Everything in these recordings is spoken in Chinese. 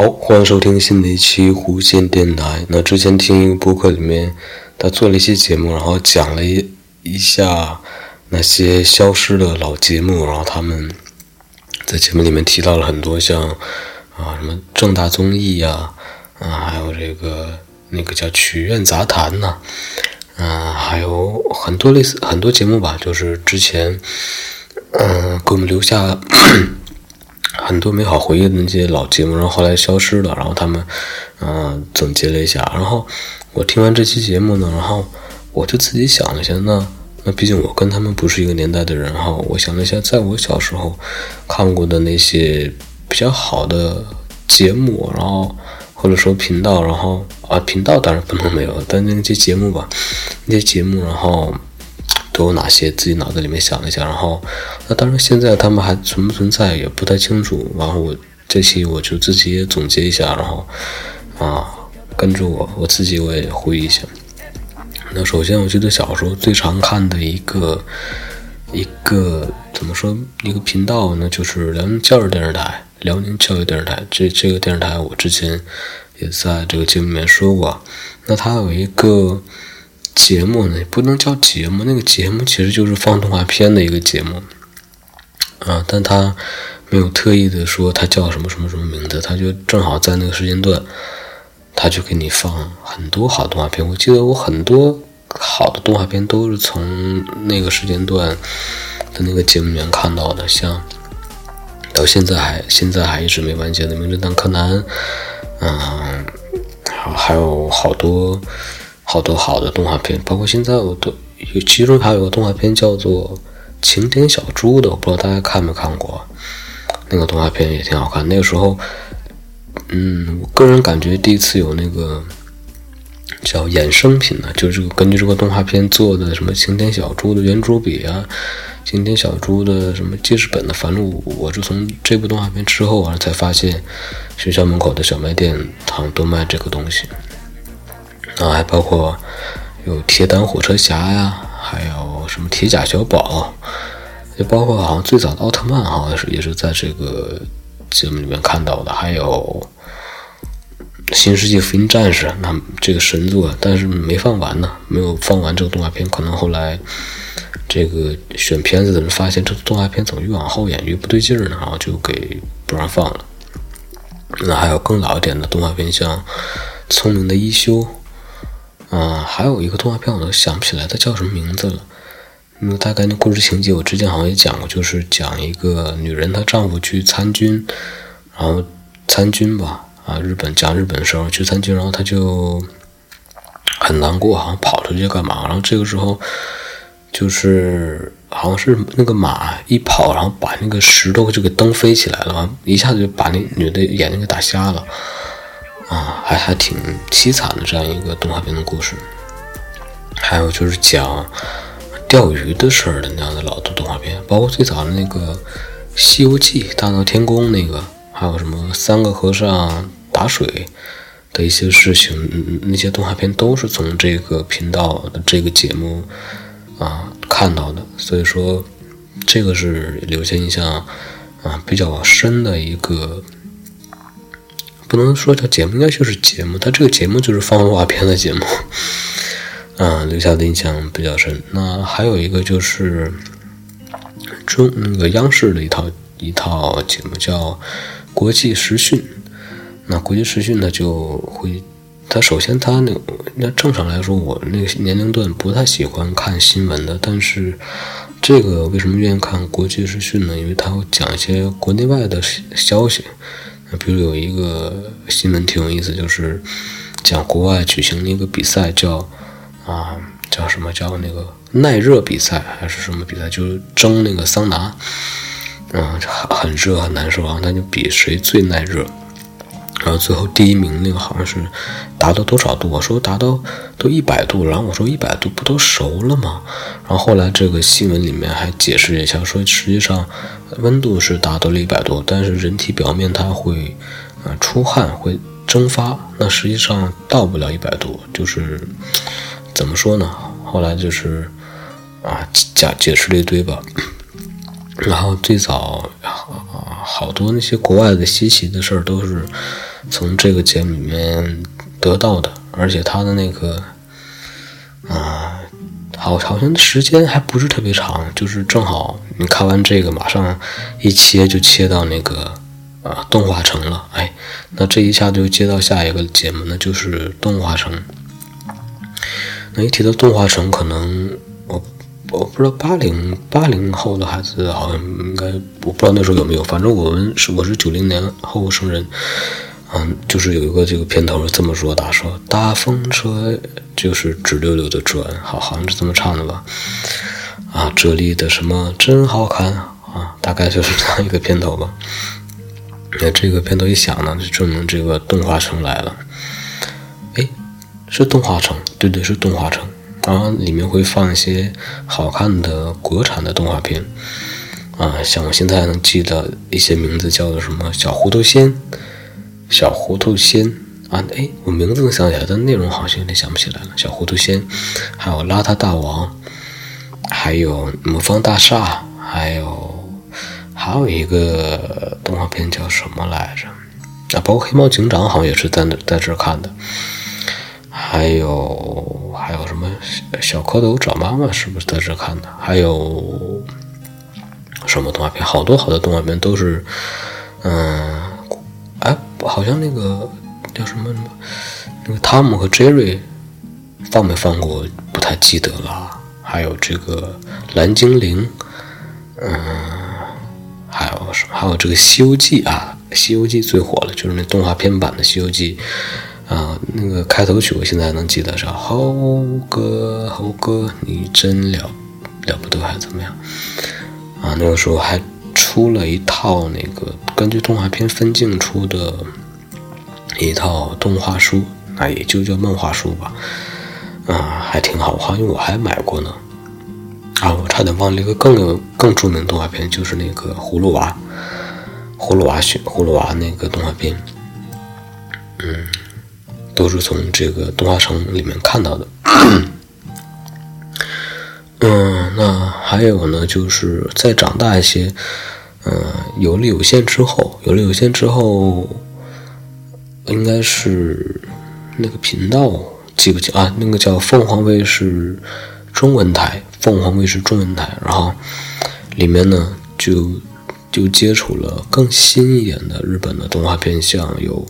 好，欢迎收听新的一期弧线电台。那之前听一个播客里面，他做了一期节目，然后讲了一一下那些消失的老节目，然后他们在节目里面提到了很多像啊什么正大综艺呀，啊还有这个那个叫曲苑杂谈呐，啊还有很多类似很多节目吧，就是之前嗯给我们留下。很多美好回忆的那些老节目，然后后来消失了，然后他们，嗯，总结了一下。然后我听完这期节目呢，然后我就自己想了一下，那那毕竟我跟他们不是一个年代的人哈。我想了一下，在我小时候看过的那些比较好的节目，然后或者说频道，然后啊频道当然不能没有，但那些节目吧，那些节目，然后。都有哪些？自己脑子里面想了一下，然后，那当然现在他们还存不存在也不太清楚。然后我这期我就自己也总结一下，然后啊，跟着我，我自己我也回忆一下。那首先，我记得小时候最常看的一个一个怎么说一个频道呢，就是辽宁教育电视台。辽宁教育电视台这这个电视台，我之前也在这个节目里面说过。那它有一个。节目呢，不能叫节目，那个节目其实就是放动画片的一个节目，啊，但他没有特意的说他叫什么什么什么名字，他就正好在那个时间段，他就给你放很多好动画片。我记得我很多好的动画片都是从那个时间段的那个节目里面看到的，像到现在还现在还一直没完结的《名侦探柯南》，嗯，还有好多。好多好的动画片，包括现在我都有，其中还有个动画片叫做《晴天小猪》的，我不知道大家看没看过。那个动画片也挺好看。那个时候，嗯，我个人感觉第一次有那个叫衍生品的，就是根据这个动画片做的什么晴天小猪的圆珠笔啊，晴天小猪的什么记事本的繁录，我是从这部动画片之后啊才发现，学校门口的小卖店好像都卖这个东西。啊，还包括有铁胆火车侠呀，还有什么铁甲小宝，也包括好像最早的奥特曼，好像是也是在这个节目里面看到的。还有新世纪福音战士，那这个神作，但是没放完呢，没有放完这个动画片。可能后来这个选片子的人发现，这个动画片怎么越往后演越不对劲儿呢？然后就给不让放了。那还有更老一点的动画片，像《聪明的一休》。啊，还有一个动画片，我都想不起来它叫什么名字了。嗯，大概那故事情节我之前好像也讲过，就是讲一个女人她丈夫去参军，然后参军吧，啊，日本讲日本的时候去参军，然后她就很难过，好像跑出去干嘛，然后这个时候就是好像是那个马一跑，然后把那个石头就给蹬飞起来了，一下子就把那女的眼睛给打瞎了。啊，还还挺凄惨的这样一个动画片的故事，还有就是讲钓鱼的事儿的那样的老的动画片，包括最早的那个《西游记》《大闹天宫》那个，还有什么三个和尚打水的一些事情，那些动画片都是从这个频道的这个节目啊看到的，所以说这个是留下印象啊比较深的一个。不能说叫节目，应该就是节目。它这个节目就是放动画片的节目，嗯，留下的印象比较深。那还有一个就是中那个央视的一套一套节目叫《国际时讯》。那国际时讯呢，就会它首先它那那正常来说，我那个年龄段不太喜欢看新闻的，但是这个为什么愿意看国际时讯呢？因为它会讲一些国内外的消息。比如有一个新闻挺有意思，就是讲国外举行了一个比赛，叫啊叫什么？叫那个耐热比赛还是什么比赛，就是蒸那个桑拿，嗯很热很难受啊，那就比谁最耐热。然后最后第一名那个好像是达到多少度？我说达到都一百度，然后我说一百度不都熟了吗？然后后来这个新闻里面还解释一下，说实际上温度是达到了一百度，但是人体表面它会呃出汗会蒸发，那实际上到不了一百度，就是怎么说呢？后来就是啊假解释了一堆吧。然后最早好多那些国外的稀奇的事儿都是。从这个节目里面得到的，而且他的那个啊，好好像时间还不是特别长，就是正好你看完这个，马上一切就切到那个啊动画城了，哎，那这一下就接到下一个节目，那就是动画城。那一提到动画城，可能我我不知道八零八零后的孩子好像应该我不知道那时候有没有，反正我们是我是九零年后生人，嗯，就是有一个这个片头是这么说的，说大风车就是直溜溜的转，好好像是这么唱的吧，啊，这里的什么真好看啊，大概就是这样一个片头吧。那这个片头一响呢，就证明这个动画城来了。是动画城，对对，是动画城。然后里面会放一些好看的国产的动画片，啊，像我现在能记得一些名字，叫做什么小糊涂仙、小糊涂仙啊，哎，我名字能想起来，但内容好像有点想不起来了。小糊涂仙，还有邋遢大王，还有魔方大厦，还有还有一个动画片叫什么来着？啊，包括黑猫警长好像也是在那在这看的。还有还有什么小蝌蚪找妈妈是不是在这看的？还有什么动画片？好多好多动画片都是，嗯，好像那个叫什么什么，那个汤姆和杰瑞放没放过？不太记得了。还有这个蓝精灵，嗯，还有什么？还有这个《西游记》啊，《西游记》最火了，就是那动画片版的《西游记》。啊，那个开头曲我现在还能记得是猴哥，猴哥你真了了不得，还是怎么样？啊，那个时候还出了一套那个根据动画片分镜出的一套动画书，那也就叫漫画书吧。啊，还挺好，好像我还买过呢。啊，我差点忘了一个更有更著名动画片，就是那个葫芦娃，葫芦娃学葫芦娃那个动画片。嗯。都是从这个动画城里面看到的。嗯，那还有呢，就是再长大一些，嗯，有了有线之后，有了有线之后，应该是那个频道记不清啊？那个叫凤凰卫视中文台，凤凰卫视中文台。然后里面呢，就就接触了更新一点的日本的动画片，像有《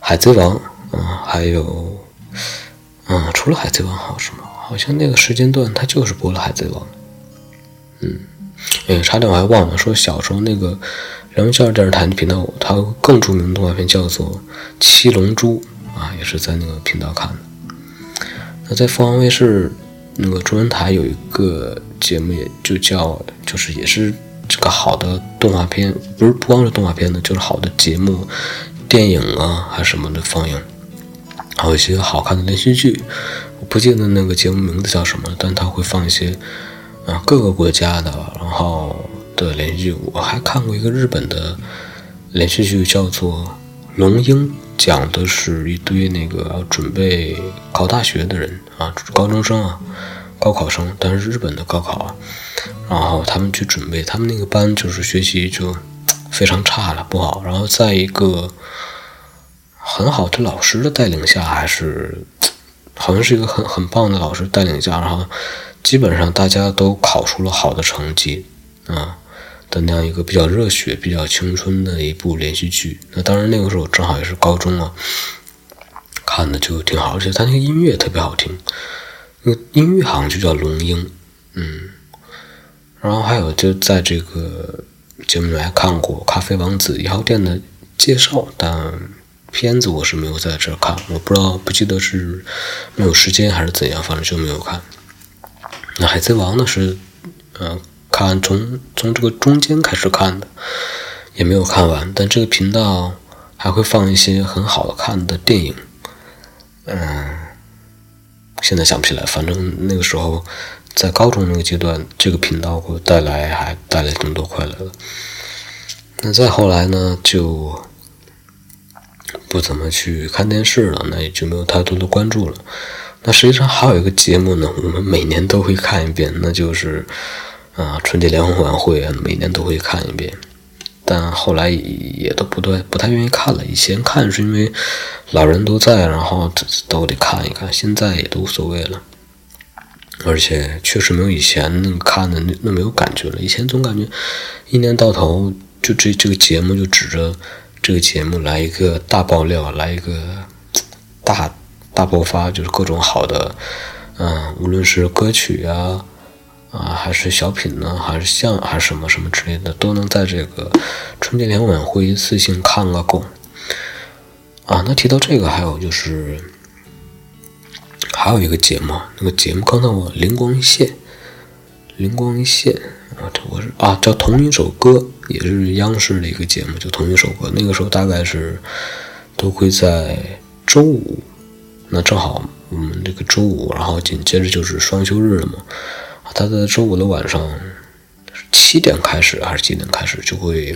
海贼王》。嗯，还有，嗯，除了《海贼王》还有什么？好像那个时间段它就是播了《海贼王》。嗯，哎，差点我还忘了说，小时候那个人民教育电视台的频道，它更著名的动画片叫做《七龙珠》啊，也是在那个频道看的。那在凤凰卫视那个中文台有一个节目，也就叫，就是也是这个好的动画片，不是不光是动画片的，就是好的节目、电影啊，还什么的放映。还有一些好看的连续剧，我不记得那个节目名字叫什么，但他会放一些，啊，各个国家的，然后的连续剧。我还看过一个日本的连续剧，叫做《龙樱》，讲的是一堆那个准备考大学的人啊，高中生啊，高考生，但是日本的高考啊，然后他们去准备，他们那个班就是学习就非常差了，不好。然后在一个。很好的老师的带领下，还是好像是一个很很棒的老师带领下，然后基本上大家都考出了好的成绩啊的那样一个比较热血、比较青春的一部连续剧。那当然那个时候正好也是高中啊，看的就挺好，而且他那个音乐特别好听，那个音乐好像就叫龙樱，嗯。然后还有就在这个节目里还看过《咖啡王子一号店》的介绍，但。片子我是没有在这看，我不知道不记得是没有时间还是怎样，反正就没有看。那《海贼王》呢是，嗯，看从从这个中间开始看的，也没有看完。但这个频道还会放一些很好看的电影，嗯，现在想不起来。反正那个时候在高中那个阶段，这个频道给我带来还带来挺多快乐。那再后来呢，就。不怎么去看电视了，那也就没有太多的关注了。那实际上还有一个节目呢，我们每年都会看一遍，那就是啊春节联欢晚会啊，每年都会看一遍。但后来也都不对不太愿意看了。以前看是因为老人都在，然后都得看一看，现在也都无所谓了。而且确实没有以前那个看的那那么有感觉了。以前总感觉一年到头就这这个节目就指着这个节目来一个大爆料，来一个大大爆发，就是各种好的，嗯，无论是歌曲啊。啊，还是小品呢，还是像，还是什么什么之类的，都能在这个春节联欢晚会一次性看个够。啊，那提到这个，还有就是，还有一个节目，那个节目刚才我灵光一现，灵光一现啊，这我是啊，叫《同一首歌》，也是央视的一个节目，就同一首歌。那个时候大概是都会在周五，那正好我们这个周五，然后紧接着就是双休日了嘛。他在周五的晚上七点开始还是几点开始就会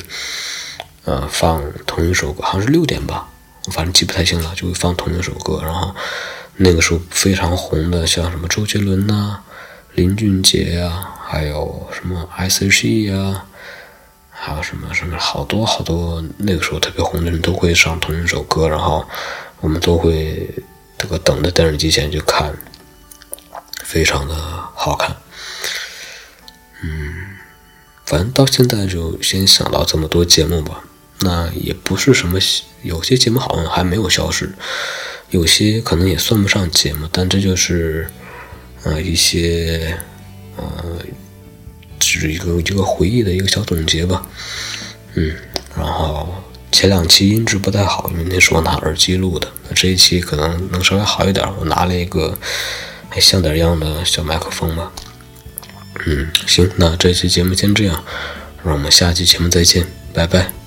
呃放同一首歌，好像是六点吧，我反正记不太清了，就会放同一首歌。然后那个时候非常红的，像什么周杰伦呐、林俊杰呀，还有什么 S.H.E 呀，还有什么什么好多好多那个时候特别红的人都会上同一首歌，然后我们都会这个等在电视机前去看，非常的好看。嗯，反正到现在就先想到这么多节目吧。那也不是什么，有些节目好像还没有消失，有些可能也算不上节目，但这就是，呃，一些，呃，是一个一个回忆的一个小总结吧。嗯，然后前两期音质不太好，因为那时候拿耳机录的。那这一期可能能稍微好一点，我拿了一个还像点样的小麦克风吧。嗯，行，那这期节目先这样，让我们下期节目再见，拜拜。